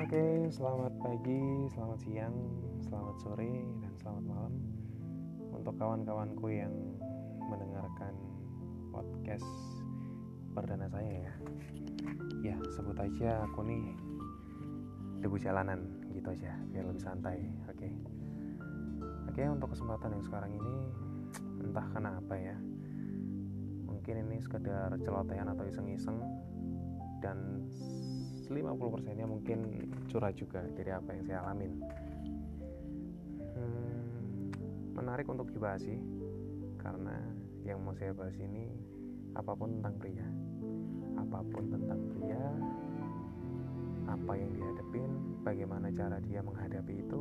Oke, selamat pagi, selamat siang, selamat sore, dan selamat malam untuk kawan-kawanku yang mendengarkan podcast perdana saya ya. Ya, sebut aja aku nih debu jalanan gitu aja, biar lebih santai. Oke. Oke, untuk kesempatan yang sekarang ini entah kenapa ya. Mungkin ini sekedar celotehan atau iseng-iseng dan 50% nya mungkin curah juga dari apa yang saya alamin. Hmm, menarik untuk dibahas sih karena yang mau saya bahas ini apa pun tentang pria apa pun tentang pria apa yang dihadapin bagaimana cara dia menghadapi itu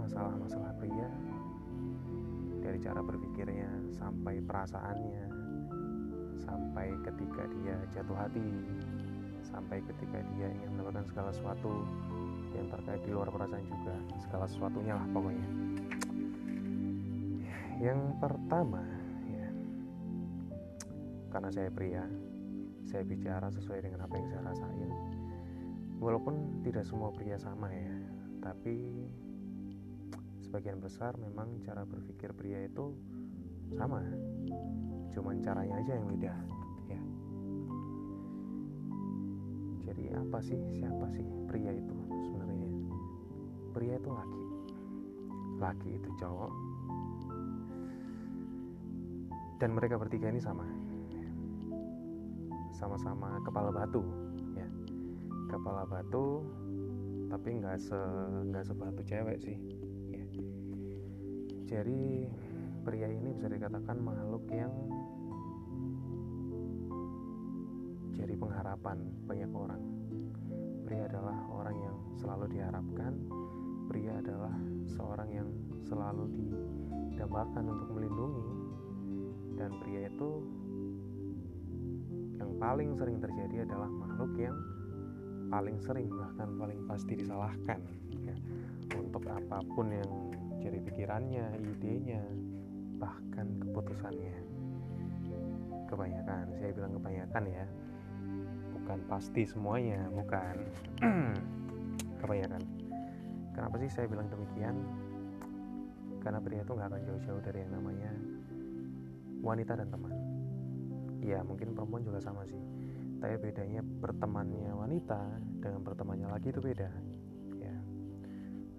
masalah-masalah pria dari cara berpikirnya sampai perasaannya sampai ketika dia jatuh hati sampai ketika dia ingin mendapatkan segala sesuatu yang terkait di luar perasaan juga. Segala sesuatunya lah pokoknya. Yang pertama ya karena saya pria saya bicara sesuai dengan apa yang saya rasain. Walaupun tidak semua pria sama ya tapi sebagian besar memang cara berpikir pria itu sama. Cuman caranya aja yang beda jadi apa sih siapa sih pria itu sebenarnya? Pria itu laki. Laki itu cowok. Dan mereka bertiga ini sama. Sama-sama kepala batu ya. Kepala batu tapi nggak se nggak sebatu cewek sih ya. jadi pria ini bisa dikatakan makhluk yang pengharapan banyak orang. Pria adalah orang yang selalu diharapkan. Pria adalah seorang yang selalu didambakan untuk melindungi. Dan pria itu yang paling sering terjadi adalah makhluk yang paling sering bahkan paling pasti disalahkan ya. untuk apa pun yang jadi pikirannya, idenya, bahkan keputusannya. Kebanyakan, saya bilang kebanyakan ya, bukan pasti semuanya bukan? Kebanyakan kenapa sih saya bilang demikian? Karena pria itu nggak akan jauh-jauh dari yang namanya wanita dan teman. Ya mungkin perempuan juga sama sih. Tapi bedanya bertemannya wanita dengan bertemannya lagi itu beda ya.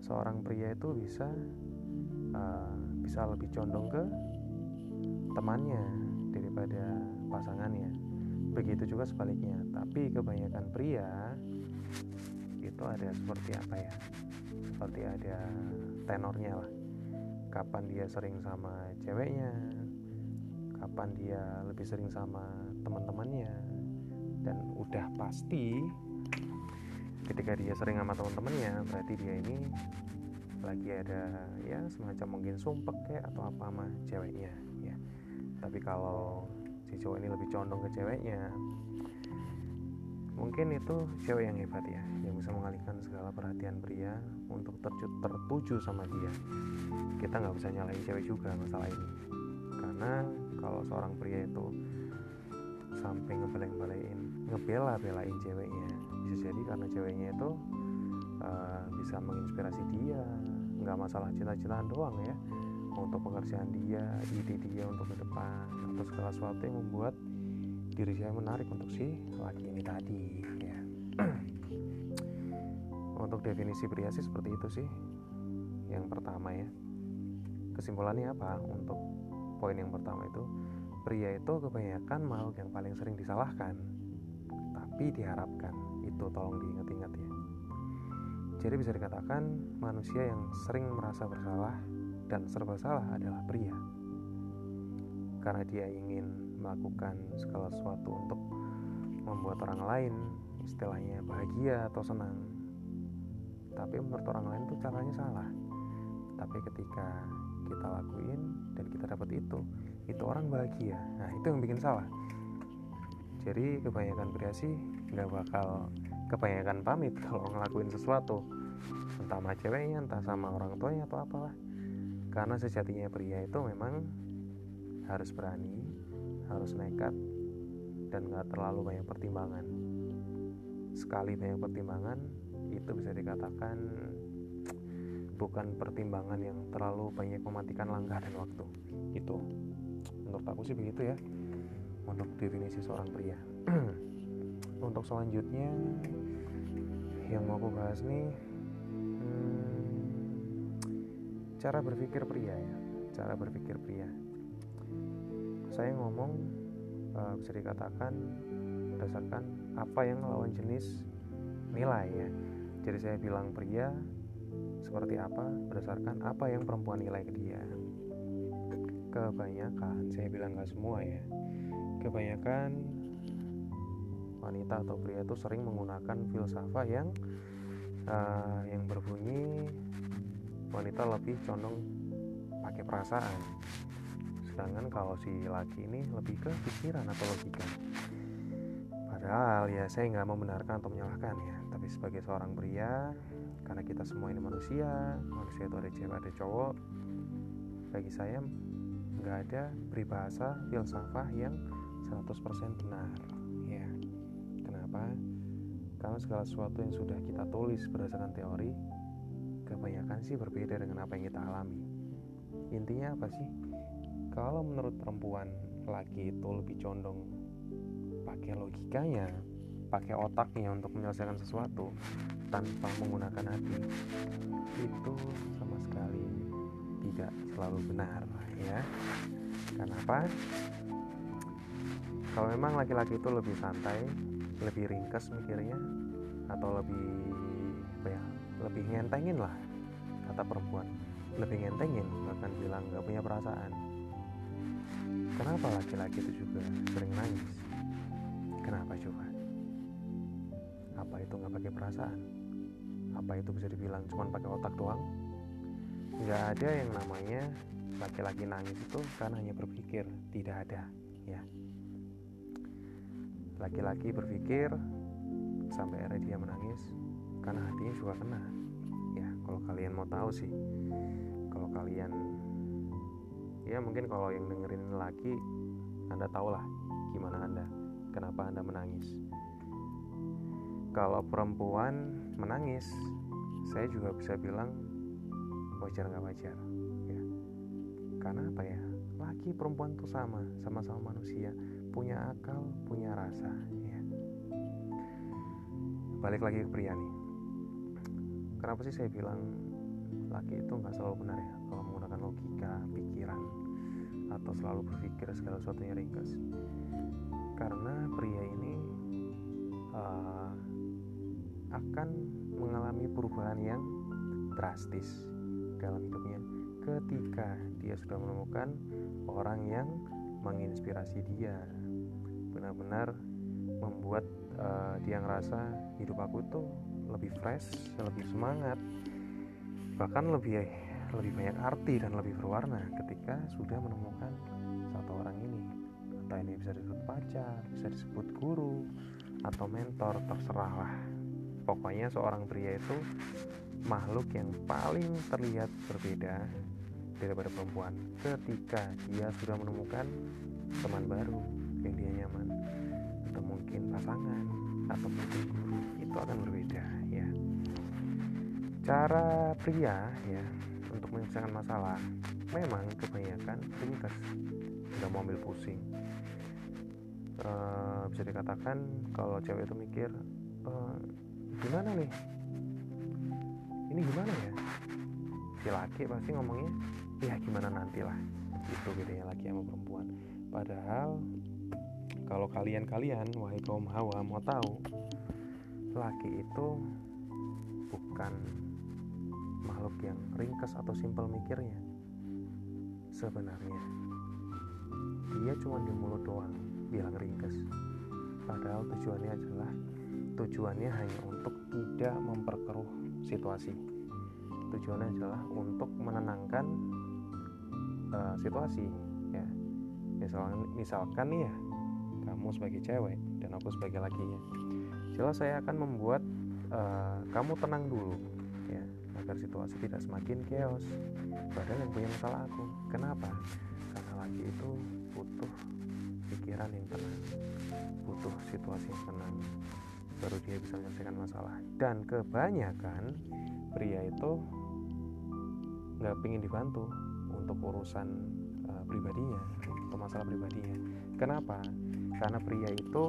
Seorang pria itu bisa uh, bisa lebih condong ke temannya daripada pasangannya begitu juga sebaliknya. Tapi kebanyakan pria itu ada seperti apa ya? Seperti ada tenornya lah. Kapan dia sering sama ceweknya kapan dia lebih sering sama teman-temannya dan udah pasti ketika dia sering sama teman-temannya berarti dia ini lagi ada ya semacam mungkin sumpek kayak atau apa sama ceweknya ya. Tapi kalau si cowok ini lebih condong ke ceweknya. Mungkin itu cewek yang hebat ya yang bisa mengalihkan segala perhatian pria untuk tertuju sama dia. Kita nggak bisa nyalain cewek juga masalah ini. Karena kalau seorang pria itu sampai ngebelain-belain ngebela-belain ceweknya bisa jadi karena ceweknya itu uh, bisa menginspirasi dia. Nggak masalah cinta-cintaan doang ya untuk pekerjaan dia ide dia untuk ke depan atau segala sesuatu yang membuat diri saya menarik untuk si laki ini tadi ya. Untuk definisi pria sih seperti itu sih. Yang pertama ya. Kesimpulannya apa? Untuk poin yang pertama itu pria itu kebanyakan makhluk yang paling sering disalahkan tapi diharapkan. Itu tolong diingat-ingat ya. Jadi bisa dikatakan manusia yang sering merasa bersalah dan serba salah adalah pria. Karena dia ingin melakukan segala sesuatu untuk membuat orang lain istilahnya bahagia atau senang. Tapi menurut orang lain itu caranya salah. Tapi ketika kita lakuin dan kita dapat itu, itu orang bahagia. Nah itu yang bikin salah. Jadi kebanyakan pria sih nggak bakal kebanyakan pamit kalau ngelakuin sesuatu entah sama ceweknya entah sama orang tuanya atau apalah karena sejatinya pria itu memang harus berani harus nekat dan gak terlalu banyak pertimbangan. Sekali banyak pertimbangan itu bisa dikatakan bukan pertimbangan yang terlalu banyak mematikan langkah dan waktu. Itu menurut aku sih begitu ya untuk definisi seorang pria. Untuk selanjutnya yang mau aku bahas nih cara berpikir pria ya cara berpikir pria. Saya ngomong uh, bisa dikatakan berdasarkan apa yang lawan jenis nilai ya. Jadi saya bilang pria seperti apa berdasarkan apa yang perempuan nilai ke dia. Kebanyakan saya bilang gak semua ya. Kebanyakan wanita atau pria itu sering menggunakan filsafat yang uh, yang berbunyi wanita lebih condong pakai perasaan. Sedangkan kalau si laki ini lebih ke pikiran atau logika. Padahal ya saya nggak membenarkan atau menyalahkan ya. Tapi sebagai seorang pria karena kita semua ini manusia manusia itu ada cewek ada cowok bagi saya nggak ada peribahasa filsafah yang 100% benar ya. Kenapa? Karena segala sesuatu yang sudah kita tulis berdasarkan teori kebanyakan sih berbeda dengan apa yang kita alami. Intinya apa sih? Kalau menurut perempuan laki itu lebih condong pakai logikanya pakai otaknya untuk menyelesaikan sesuatu tanpa menggunakan hati itu sama sekali tidak selalu benar ya. Kenapa? Kalau memang laki-laki itu lebih santai lebih ringkas mikirnya atau lebih lebih ngentengin lah kata perempuan. Lebih ngentengin bahkan bilang gak punya perasaan. Kenapa laki-laki itu juga sering nangis? Kenapa coba? Apa itu nggak pakai perasaan? Apa itu bisa dibilang cuma pakai otak doang? Nggak ada yang namanya laki-laki nangis itu karena hanya berpikir tidak ada ya. Laki-laki berpikir sampai akhirnya dia menangis karena hatinya juga kena. Ya kalau kalian mau tahu sih kalau kalian ya mungkin kalau yang dengerin laki anda tahulah gimana anda kenapa anda menangis. Kalau perempuan menangis saya juga bisa bilang wajar nggak wajar ya. Karena apa ya? Laki perempuan tuh sama sama-sama manusia punya akal punya rasa ya. Balik lagi ke pria nih kenapa sih saya bilang laki itu nggak selalu benar ya? Kalau menggunakan logika pikiran atau selalu berpikir segala sesuatunya ringkas. Karena pria ini uh, akan mengalami perubahan yang drastis dalam hidupnya ketika dia sudah menemukan orang yang menginspirasi dia. Benar-benar membuat uh, dia ngerasa hidup aku tuh lebih fresh lebih semangat bahkan lebih lebih banyak arti dan lebih berwarna ketika sudah menemukan satu orang ini. Entah ini bisa disebut pacar bisa disebut guru atau mentor terserah lah. Pokoknya seorang pria itu makhluk yang paling terlihat berbeda daripada perempuan ketika dia sudah menemukan teman baru yang dia nyaman atau mungkin pasangan atau mungkin guru. Itu akan berbeda cara pria ya untuk menyelesaikan masalah memang kebanyakan ringkas nggak mau ambil pusing. E, bisa dikatakan kalau cewek itu mikir e, gimana nih? Ini gimana ya? Si laki pasti ngomongnya ya gimana nantilah. Itu bedanya laki sama perempuan. Padahal kalau kalian-kalian wahai kaum hawa mau tahu laki itu bukan makhluk yang ringkas atau simpel mikirnya? Sebenarnya dia cuma di mulut doang bilang ringkas. Padahal tujuannya adalah tujuannya hanya untuk tidak memperkeruh situasi. Tujuannya adalah untuk menenangkan uh, situasi ya. Misalkan misalkan nih ya kamu sebagai cewek dan aku sebagai lakinya. Jelas saya akan membuat uh, kamu tenang dulu agar situasi tidak semakin chaos. Padahal yang punya masalah aku. Kenapa? Karena laki itu butuh pikiran yang tenang. Butuh situasi yang tenang. Baru dia bisa menyelesaikan masalah. Dan kebanyakan pria itu nggak pingin dibantu untuk urusan uh, pribadinya untuk masalah pribadinya. Kenapa? Karena pria itu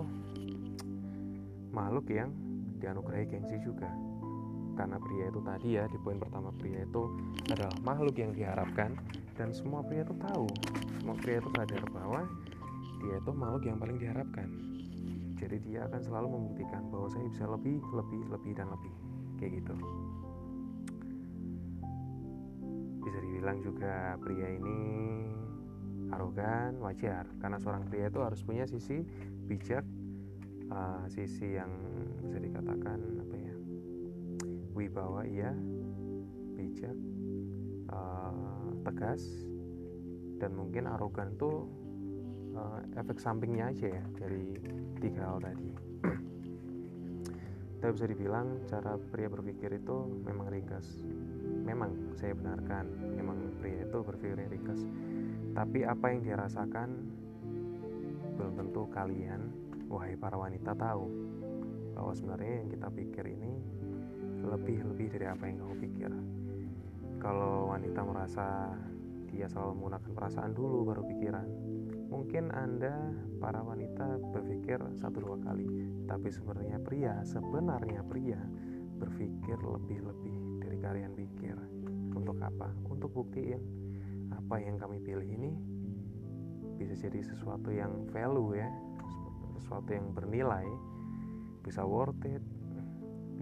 makhluk yang dianugerahi gengsi juga karena pria itu tadi ya di poin pertama pria itu adalah makhluk yang diharapkan. Dan semua pria itu tahu semua pria itu sadar bahwa dia itu makhluk yang paling diharapkan. Jadi dia akan selalu membuktikan bahwa saya bisa lebih lebih lebih dan lebih. Kayak gitu. Bisa dibilang juga pria ini arogan wajar. Karena seorang pria itu harus punya sisi bijak uh, sisi yang bisa dikatakan wibawa iya. Bijak uh, tegas dan mungkin arogan tuh uh, efek sampingnya aja ya dari tiga hal tadi. Kita bisa dibilang cara pria berpikir itu memang ringkas. Memang saya benarkan memang pria itu berpikir ringkas. Tapi apa yang dia rasakan belum tentu kalian wahai para wanita tahu. Bahwa sebenarnya yang kita pikir ini lebih-lebih dari apa yang kamu pikir kalau wanita merasa dia selalu menggunakan perasaan dulu baru pikiran Mungkin Anda para wanita berpikir satu dua kali, tapi sebenarnya pria, sebenarnya pria berpikir lebih-lebih dari kalian pikir. Untuk apa? Untuk buktiin apa yang kami pilih ini bisa jadi sesuatu yang value ya, sesuatu yang bernilai, bisa worth it,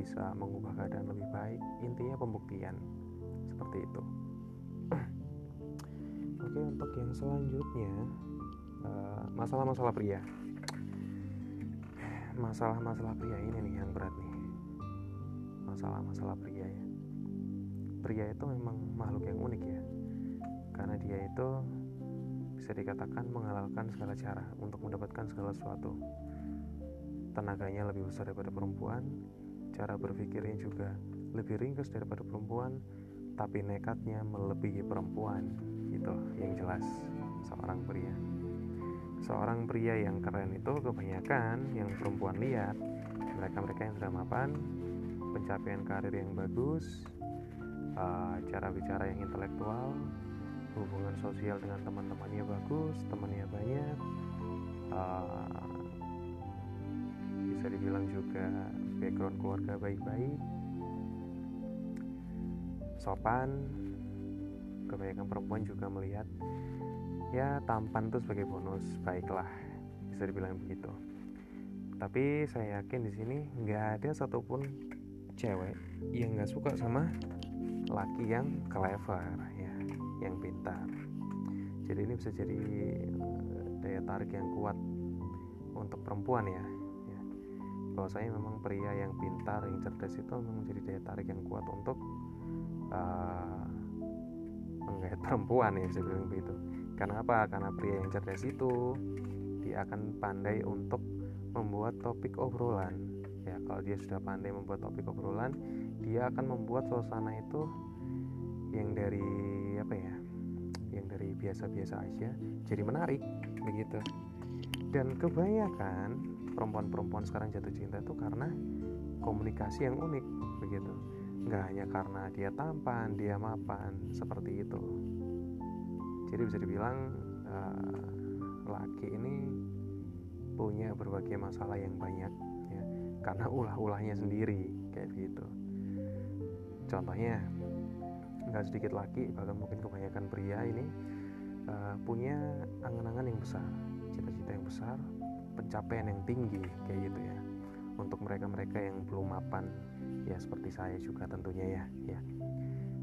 bisa mengubah keadaan lebih baik. Intinya pembuktian. Seperti itu. Oke, untuk yang selanjutnya Eh, masalah-masalah pria. Masalah-masalah pria ini nih yang berat nih. Masalah-masalah pria ya. Pria itu memang makhluk yang unik ya. Karena dia itu bisa dikatakan menghalalkan segala cara untuk mendapatkan segala sesuatu. Tenaganya lebih besar daripada perempuan cara berpikirnya juga lebih ringkas daripada perempuan tapi nekatnya melebihi perempuan. Itu yang jelas. Seorang pria. Seorang pria yang keren itu kebanyakan yang perempuan lihat. Mereka-mereka yang sudah mapan pencapaian karir yang bagus uh, cara bicara yang intelektual hubungan sosial dengan teman-temannya bagus temannya banyak uh, bisa dibilang juga background keluarga baik-baik sopan kebanyakan perempuan juga melihat ya tampan itu sebagai bonus baiklah bisa dibilang begitu tapi saya yakin di sini nggak ada satupun cewek yang nggak suka sama laki yang clever ya yang pintar jadi ini bisa jadi eh, daya tarik yang kuat untuk perempuan ya, ya. Bahwasanya memang pria yang pintar yang cerdas itu memang menjadi daya tarik yang kuat untuk uh, menggait perempuan ya bisa bilang begitu karena apa? Karena pria yang cerdas itu dia akan pandai untuk membuat topik obrolan. Ya, kalau dia sudah pandai membuat topik obrolan, dia akan membuat suasana itu yang dari apa ya? Yang dari biasa-biasa aja jadi menarik begitu. Dan kebanyakan perempuan-perempuan sekarang jatuh cinta itu karena komunikasi yang unik begitu. Nggak hanya karena dia tampan, dia mapan, seperti itu. Jadi bisa dibilang uh, laki ini punya berbagai masalah yang banyak ya. Karena ulah-ulahnya sendiri kayak gitu contohnya nggak sedikit laki bahkan mungkin kebanyakan pria ini uh, punya angan-angan yang besar cita-cita yang besar pencapaian yang tinggi kayak gitu ya. Untuk mereka-mereka yang belum mapan. Ya seperti saya juga tentunya ya ya.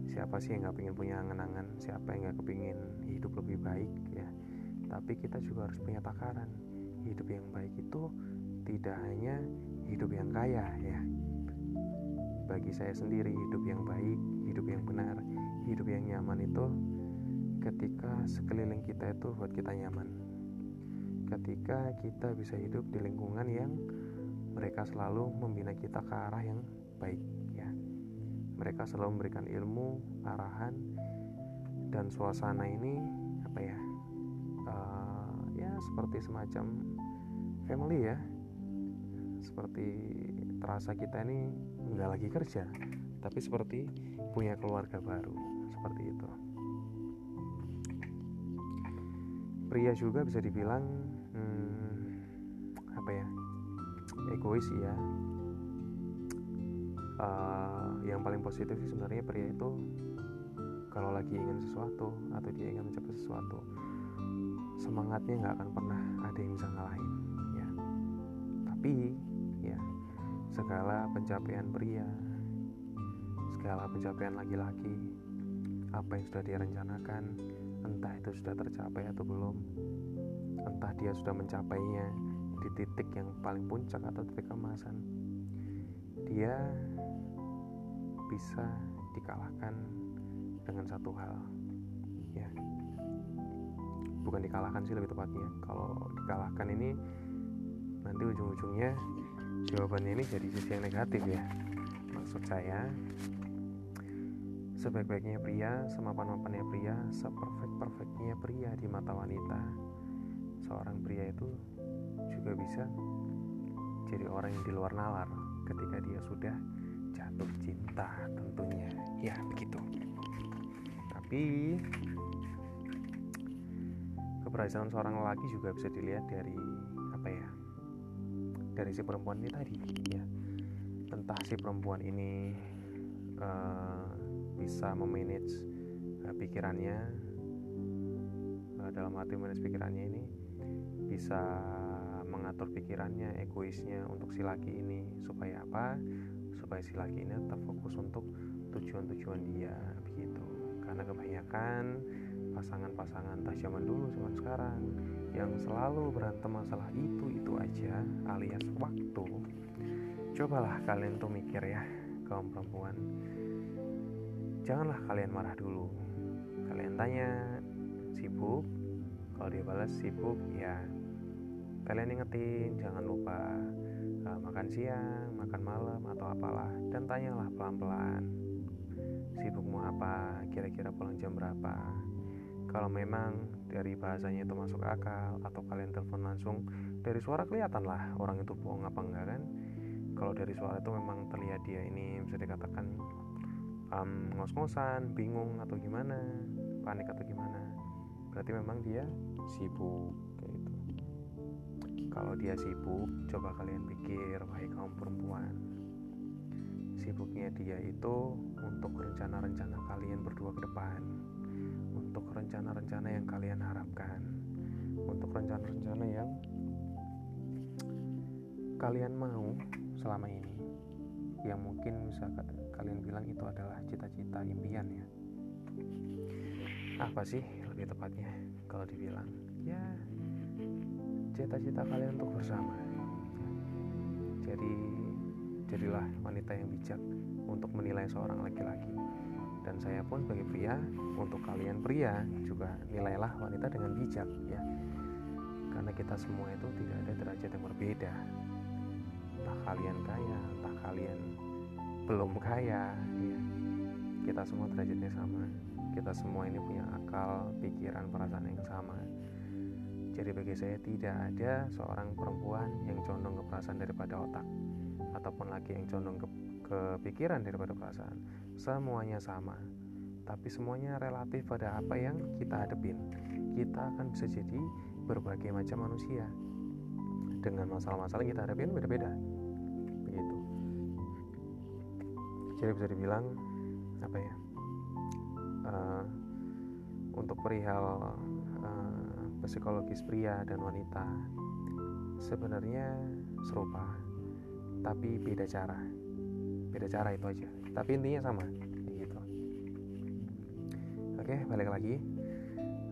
Siapa sih yang nggak pengen punya angan-angan? Siapa yang nggak kepingin hidup lebih baik ya? Tapi kita juga harus punya takaran. Hidup yang baik itu tidak hanya hidup yang kaya ya. Bagi saya sendiri hidup yang baik hidup yang benar hidup yang nyaman itu ketika sekeliling kita itu buat kita nyaman ketika kita bisa hidup di lingkungan yang mereka selalu membina kita ke arah yang baik mereka selalu memberikan ilmu arahan dan suasana ini apa ya uh, ya seperti semacam family ya. Seperti terasa kita ini nggak lagi kerja tapi seperti punya keluarga baru seperti itu. Pria juga bisa dibilang hmm, apa ya? Egois ya. Uh, yang paling positif sih sebenarnya pria itu kalau lagi ingin sesuatu atau dia ingin mencapai sesuatu semangatnya nggak akan pernah ada yang bisa ngalahin ya. Tapi ya segala pencapaian pria segala pencapaian laki-laki apa yang sudah dia rencanakan entah itu sudah tercapai atau belum entah dia sudah mencapainya di titik yang paling puncak atau titik kemasan dia bisa dikalahkan dengan satu hal ya. Bukan dikalahkan sih lebih tepatnya. Kalau dikalahkan ini nanti ujung-ujungnya jawabannya ini jadi sisi yang negatif ya. Maksud saya sebaik-baiknya pria semapan-mapannya pria seperfect-perfectnya pria di mata wanita seorang pria itu juga bisa jadi orang yang di luar nalar ketika dia sudah jatuh cinta tentunya. Ya begitu. Tapi keberhasilan seorang lelaki juga bisa dilihat dari apa ya dari si perempuan ini tadi ya. Entah si perempuan ini uh, bisa memanage uh, pikirannya uh, dalam arti memanage pikirannya ini bisa mengatur pikirannya egoisnya untuk si laki ini supaya apa? Supaya si laki ini tetap fokus untuk tujuan-tujuan dia begitu. Karena kebanyakan pasangan-pasangan entah zaman dulu zaman sekarang yang selalu berantem masalah itu itu aja alias waktu. Cobalah kalian tuh mikir ya kaum perempuan. Janganlah kalian marah dulu. Kalian tanya sibuk? Kalau dia balas sibuk ya kalian ingetin jangan lupa uh, makan siang makan malam atau apalah dan tanyalah pelan-pelan sibukmu apa? Kira-kira pulang jam berapa? Kalau memang dari bahasanya itu masuk akal atau kalian telepon langsung dari suara kelihatan lah orang itu bohong apa enggak kan? Kalau dari suara itu memang terlihat dia ini bisa dikatakan um, ngos-ngosan bingung atau gimana panik atau gimana berarti memang dia sibuk kalau dia sibuk, coba kalian pikir, wahai kaum perempuan. Sibuknya dia itu untuk rencana-rencana kalian berdua ke depan. Untuk rencana-rencana yang kalian harapkan. Untuk rencana-rencana yang kalian mau selama ini. Yang mungkin bisa kalian bilang itu adalah cita-cita impian ya. Apa sih lebih tepatnya kalau dibilang? Ya, cita-cita kalian untuk bersama. Jadi, jadilah wanita yang bijak untuk menilai seorang laki-laki. Dan saya pun sebagai pria, untuk kalian pria juga nilailah wanita dengan bijak ya. Karena kita semua itu tidak ada derajat yang berbeda. Entah kalian kaya, entah kalian belum kaya, ya. Kita semua derajatnya sama. Kita semua ini punya akal, pikiran, perasaan yang sama jadi bagi saya tidak ada seorang perempuan yang condong ke perasaan daripada otak ataupun lagi yang condong ke, ke pikiran daripada perasaan. Semuanya sama. Tapi semuanya relatif pada apa yang kita hadepin. Kita akan bisa jadi berbagai macam manusia. Dengan masalah-masalah yang kita hadapin beda-beda. Begitu. Jadi bisa dibilang apa ya? Uh, untuk perihal psikologis pria dan wanita sebenarnya serupa tapi beda cara. Beda cara itu aja tapi intinya sama gitu. Oke balik lagi.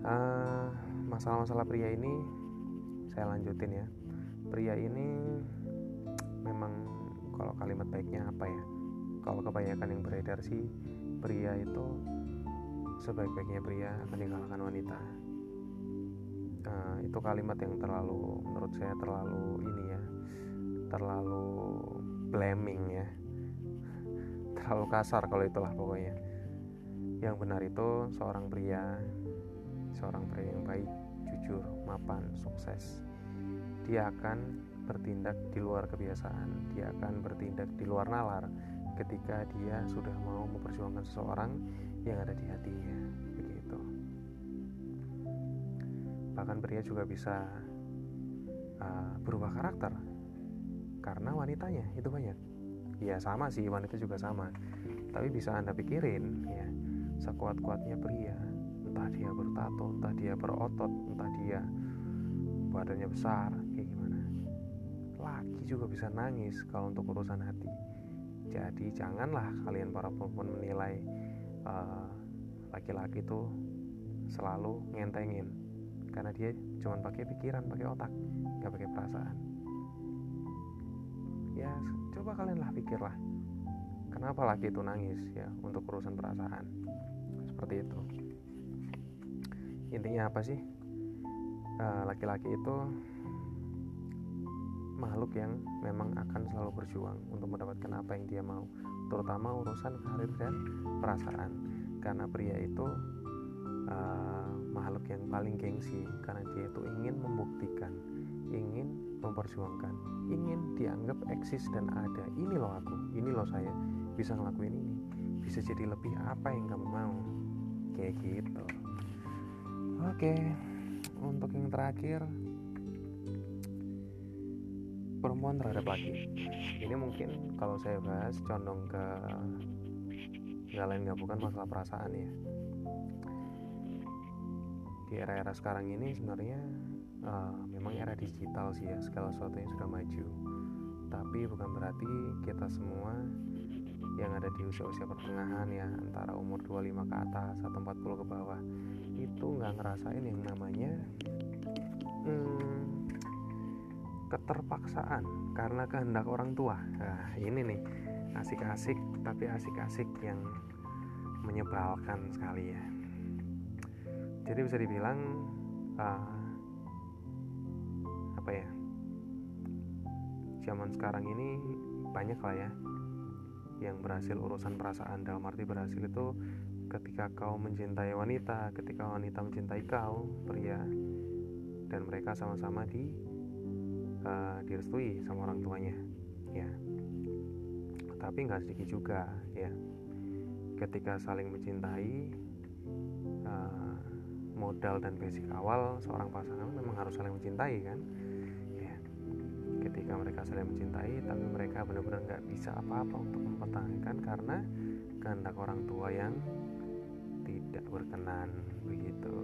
Masalah masalah-masalah pria ini saya lanjutin ya. Pria ini memang kalau kalimat baiknya apa ya? Kalau kebanyakan yang beredar sih pria itu sebaik-baiknya pria akan dikalahkan wanita nah, itu kalimat yang terlalu menurut saya terlalu ini ya terlalu blaming ya. Terlalu kasar kalau itulah pokoknya. Yang benar itu seorang pria seorang pria yang baik jujur mapan sukses. Dia akan bertindak di luar kebiasaan dia akan bertindak di luar nalar ketika dia sudah mau memperjuangkan seseorang yang ada di hatinya bahkan pria juga bisa uh, berubah karakter karena wanitanya itu banyak. Ya sama sih wanita juga sama. Tapi bisa anda pikirin ya sekuat-kuatnya pria. Entah dia bertato entah dia berotot entah dia badannya besar kayak gimana. Laki juga bisa nangis kalau untuk urusan hati. Jadi janganlah kalian para perempuan menilai uh, laki-laki itu selalu ngentengin karena dia cuma pakai pikiran pakai otak nggak pakai perasaan. Ya coba kalian lah pikirlah kenapa laki itu nangis ya untuk urusan perasaan? Seperti itu. Intinya apa sih? Eh, laki-laki itu makhluk yang memang akan selalu berjuang untuk mendapatkan apa yang dia mau terutama urusan karir dan perasaan. Karena pria itu uh, makhluk yang paling gengsi karena dia itu ingin membuktikan ingin memperjuangkan ingin dianggap eksis dan ada. Ini loh aku ini loh saya bisa ngelakuin ini. Bisa jadi lebih apa yang kamu mau. Kayak gitu. Oke untuk yang terakhir perempuan terhadap laki. Ini mungkin kalau saya bahas condong ke nggak lain nggak bukan masalah perasaan ya di era-era sekarang ini sebenarnya uh, memang era digital sih ya segala sesuatunya sudah maju. Tapi bukan berarti kita semua yang ada di usia-usia pertengahan ya antara umur 25 ke atas atau 40 ke bawah itu nggak ngerasain yang namanya hmm, keterpaksaan karena kehendak orang tua. Nah ini nih asik-asik tapi asik-asik yang menyebalkan sekali ya jadi bisa dibilang uh, apa ya zaman sekarang ini banyak lah ya yang berhasil urusan perasaan dalam arti berhasil itu ketika kau mencintai wanita ketika wanita mencintai kau pria. Dan mereka sama-sama di uh, direstui sama orang tuanya ya. Tapi nggak sedikit juga ya. Ketika saling mencintai uh, modal dan basic awal seorang pasangan memang harus saling mencintai kan? Ketika mereka saling mencintai tapi mereka benar-benar nggak bisa apa-apa untuk mempertahankan karena kehendak orang tua yang tidak berkenan begitu.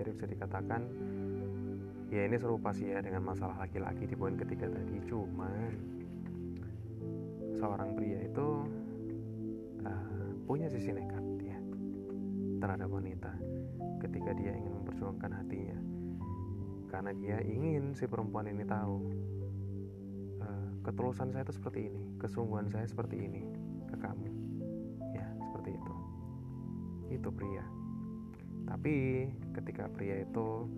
Jadi bisa dikatakan ya ini serupa sih ya dengan masalah laki-laki di poin ketiga tadi. Cuman seorang pria itu uh, punya sisi nekat ya terhadap wanita ketika dia ingin memperjuangkan hatinya. Karena dia ingin si perempuan ini tahu uh, ketulusan saya itu seperti ini kesungguhan saya seperti ini ke kamu. Ya seperti itu. Itu pria. Tapi ketika pria itu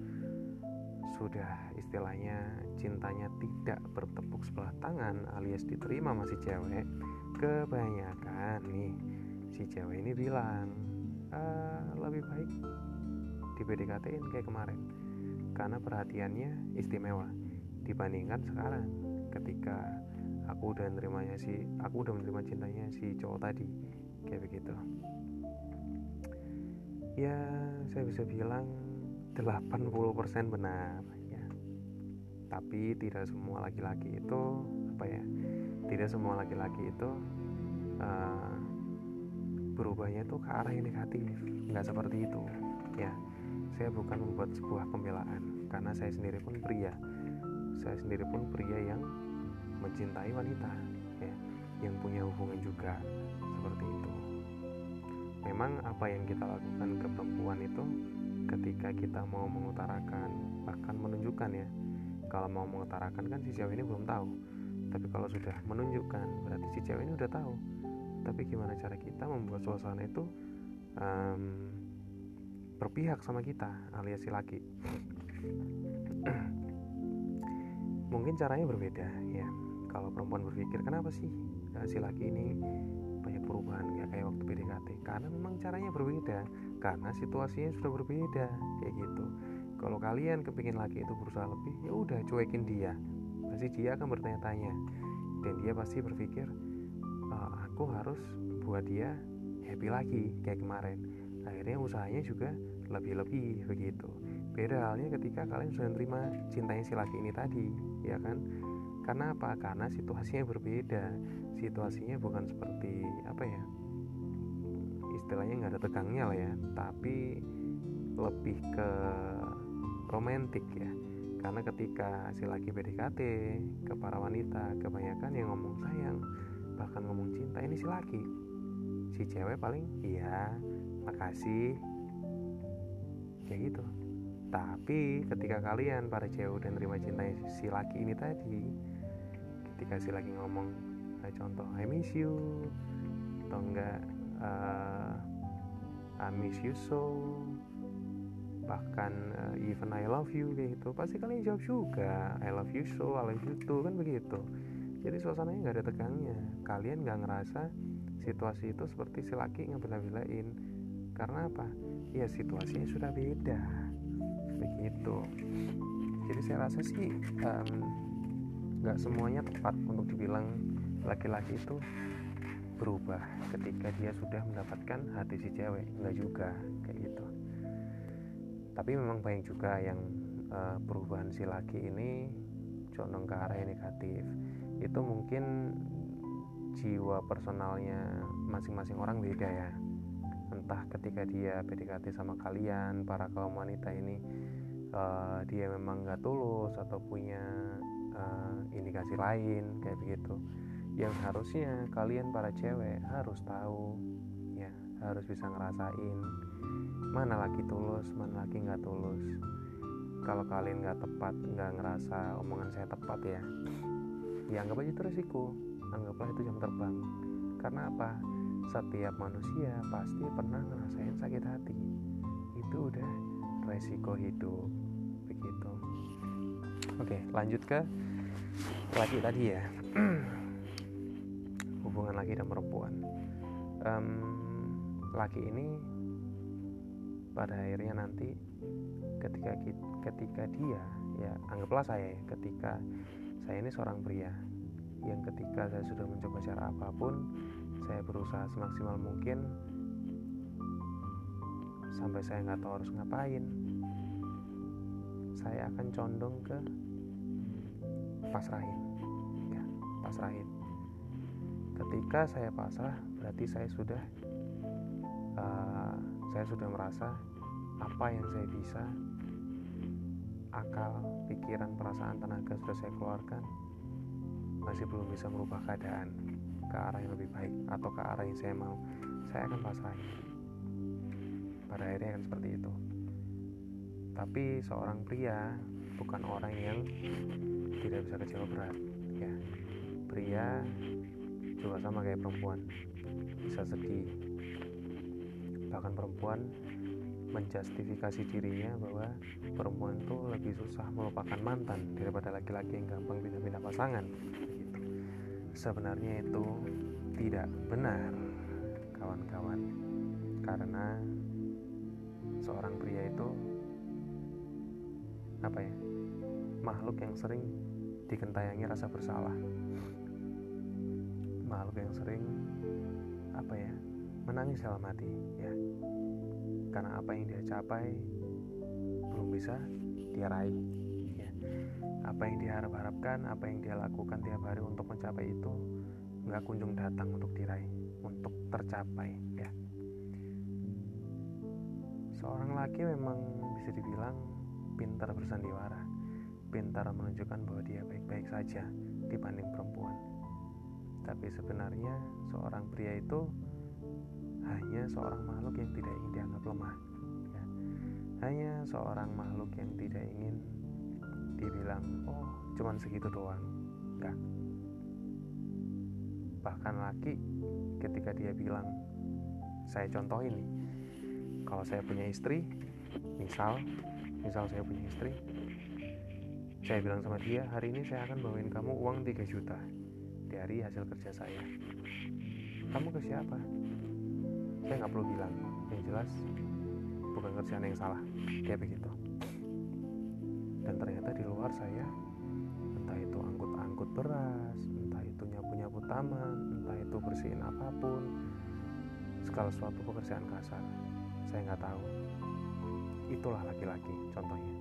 sudah istilahnya cintanya tidak bertepuk sebelah tangan alias diterima masih cewek kebanyakan nih si cewek ini bilang uh, lebih baik di PDKT-in kayak kemarin. Karena perhatiannya istimewa dibandingkan sekarang. Ketika aku udah menerimanya si aku udah menerima cintanya si cowok tadi kayak begitu. Ya saya bisa bilang 80% benar ya. Tapi tidak semua laki-laki itu apa ya tidak semua laki-laki itu uh, berubahnya tuh ke arah yang negatif. Nggak seperti itu. Ya saya bukan membuat sebuah pembelaan. Karena saya sendiri pun pria. Saya sendiri pun pria yang mencintai wanita ya. Yang punya hubungan juga seperti itu. Memang apa yang kita lakukan ke perempuan itu ketika kita mau mengutarakan bahkan menunjukkan ya. Kalau mau mengutarakan kan si cewek ini belum tahu. Tapi kalau sudah menunjukkan berarti si cewek ini udah tahu tapi gimana cara kita membuat suasana itu um, berpihak sama kita alias si laki? Mungkin caranya berbeda ya. Kalau perempuan berpikir kenapa sih uh, si laki ini banyak perubahan nggak kayak waktu PDKT karena memang caranya berbeda karena situasinya sudah berbeda kayak gitu. Kalau kalian kepingin laki itu berusaha lebih ya udah cuekin dia. Pasti dia akan bertanya-tanya. Dan dia pasti berpikir e, aku harus buat dia happy lagi kayak kemarin. Akhirnya usahanya juga lebih-lebih begitu. Beda halnya ketika kalian sudah terima cintanya si laki ini tadi ya kan? Karena apa? Karena situasinya berbeda. Situasinya bukan seperti apa ya istilahnya nggak ada tegangnya lah ya. Tapi lebih ke romantik ya. Karena ketika si laki PDKT ke para wanita kebanyakan yang ngomong sayang bahkan ngomong cinta ini si laki. Si cewek paling iya makasih. Kayak gitu. Tapi ketika kalian para cewek dan terima cinta si laki ini tadi ketika si laki ngomong contoh I miss you atau enggak uh, I miss you so bahkan uh, even I love you kayak gitu pasti kalian jawab juga I love you so I love you too kan begitu jadi suasananya nggak ada tegangnya kalian nggak ngerasa situasi itu seperti si laki ngebela-belain. Karena apa? Ya situasinya sudah beda. Begitu. Jadi saya rasa sih nggak um, semuanya tepat untuk dibilang laki-laki itu berubah ketika dia sudah mendapatkan hati si cewek. Nggak juga kayak gitu. Tapi memang banyak juga yang uh, perubahan si laki ini condong ke arah yang negatif itu mungkin jiwa personalnya masing-masing orang beda ya. Entah ketika dia PDKT sama kalian para kaum wanita ini uh, dia memang nggak tulus atau punya uh, indikasi lain kayak begitu. Yang harusnya kalian para cewek harus tahu ya harus bisa ngerasain mana lagi tulus mana lagi nggak tulus. Kalau kalian nggak tepat nggak ngerasa omongan saya tepat ya ya anggap aja itu resiko. Anggaplah itu jam terbang. Karena apa? Setiap manusia pasti pernah ngerasain sakit hati. Itu udah resiko hidup. Begitu. Oke lanjut ke laki tadi ya. Hubungan laki dan perempuan. Um, laki ini pada akhirnya nanti ketika ketika dia ya anggaplah saya ya, ketika saya ini seorang pria yang ketika saya sudah mencoba cara apa pun saya berusaha semaksimal mungkin sampai saya nggak tahu harus ngapain saya akan condong ke pasrahin ya pasrahin ketika saya pasrah berarti saya sudah uh, saya sudah merasa apa yang saya bisa akal, pikiran, perasaan, tenaga sudah saya keluarkan. Masih belum bisa merubah keadaan ke arah yang lebih baik atau ke arah yang saya mau. Saya akan pasrah. Pada akhirnya akan seperti itu. Tapi seorang pria bukan orang yang tidak bisa kecewa berat ya. Pria juga sama kayak perempuan. Bisa sedih. Bahkan perempuan menjustifikasi dirinya bahwa perempuan itu lebih susah melupakan mantan daripada laki-laki yang gampang pindah-pindah pasangan. Sebenarnya itu tidak benar kawan-kawan. Karena seorang pria itu apa ya makhluk yang sering dikentayangi rasa bersalah. Makhluk yang sering apa ya menangis dalam hati ya karena apa yang dia capai belum bisa dia raih. Ya apa yang dia harap-harapkan apa yang dia lakukan tiap hari untuk mencapai itu nggak kunjung datang untuk diraih untuk tercapai ya. Seorang laki memang bisa dibilang pintar bersandiwara pintar menunjukkan bahwa dia baik-baik saja dibanding perempuan. Tapi sebenarnya seorang pria itu hanya seorang makhluk yang tidak ingin dianggap lemah ya. hanya seorang makhluk yang tidak ingin dibilang oh cuman segitu doang. Enggak. Bahkan laki ketika dia bilang saya contoh ini kalau saya punya istri misal misal saya punya istri saya bilang sama dia hari ini saya akan bawain kamu uang 3 juta dari hasil kerja saya. Kamu ke siapa saya nggak perlu bilang. Yang jelas bukan kerjaan yang salah. Kayak begitu. Dan ternyata di luar saya entah itu angkut-angkut beras entah itu nyapu-nyapu taman entah itu bersihin apa pun segala suatu pekerjaan kasar saya nggak tahu. Itulah laki-laki contohnya.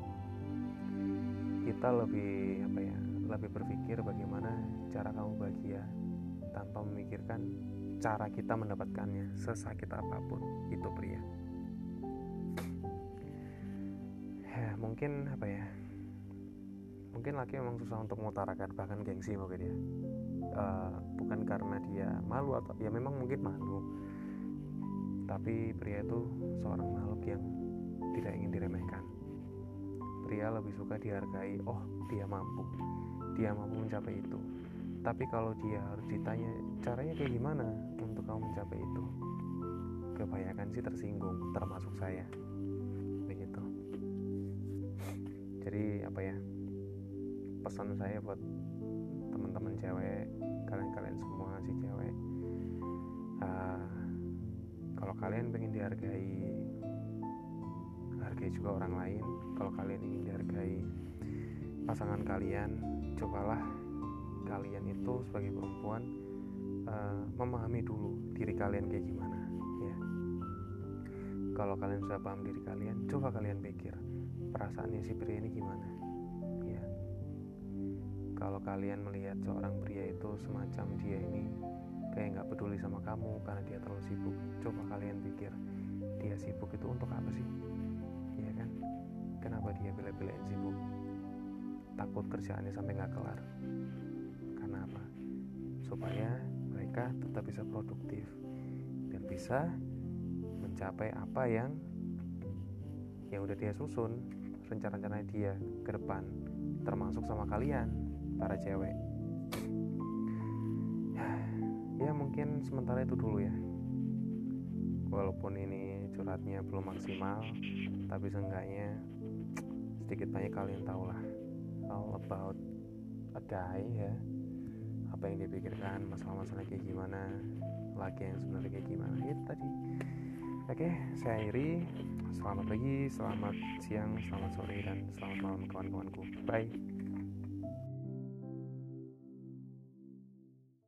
Kita lebih apa ya lebih berpikir bagaimana cara kamu bahagia tanpa memikirkan cara kita mendapatkannya sesakit apa pun itu pria. Ya mungkin apa ya? Mungkin laki memang susah untuk mengutarakan bahkan gengsi mungkin ya. Uh, bukan karena dia malu atau ya memang mungkin malu. Tapi pria itu seorang makhluk yang tidak ingin diremehkan. Pria lebih suka dihargai oh dia mampu. Dia mampu mencapai itu tapi kalau dia harus ditanya caranya kayak gimana untuk kamu mencapai itu? Kebanyakan sih tersinggung termasuk saya. Begitu. Jadi apa ya pesan saya buat teman-teman cewek kalian-kalian semua si cewek uh, kalau kalian pengen dihargai hargai juga orang lain. Kalau kalian ingin dihargai pasangan kalian cobalah kalian itu sebagai perempuan uh, memahami dulu diri kalian kayak gimana ya. Kalau kalian sudah paham diri kalian coba kalian pikir perasaannya si pria ini gimana ya. Kalau kalian melihat seorang pria itu semacam dia ini kayak nggak peduli sama kamu karena dia terlalu sibuk coba kalian pikir dia sibuk itu untuk apa sih ya kan? Kenapa dia bela-belain sibuk? Takut kerjaannya sampai nggak kelar supaya mereka tetap bisa produktif dan bisa mencapai apa yang yang udah dia susun rencana-rencana dia ke depan termasuk sama kalian para cewek. Ya mungkin sementara itu dulu ya. Walaupun ini curhatnya belum maksimal tapi seenggaknya sedikit banyak kalian tahu lah all about a guy ya apa yang dipikirkan masalah-masalah kayak gimana laki yang sebenarnya kayak gimana. Itu tadi. Oke saya akhiri. Selamat pagi selamat siang selamat sore dan selamat malam kawan-kawanku. Bye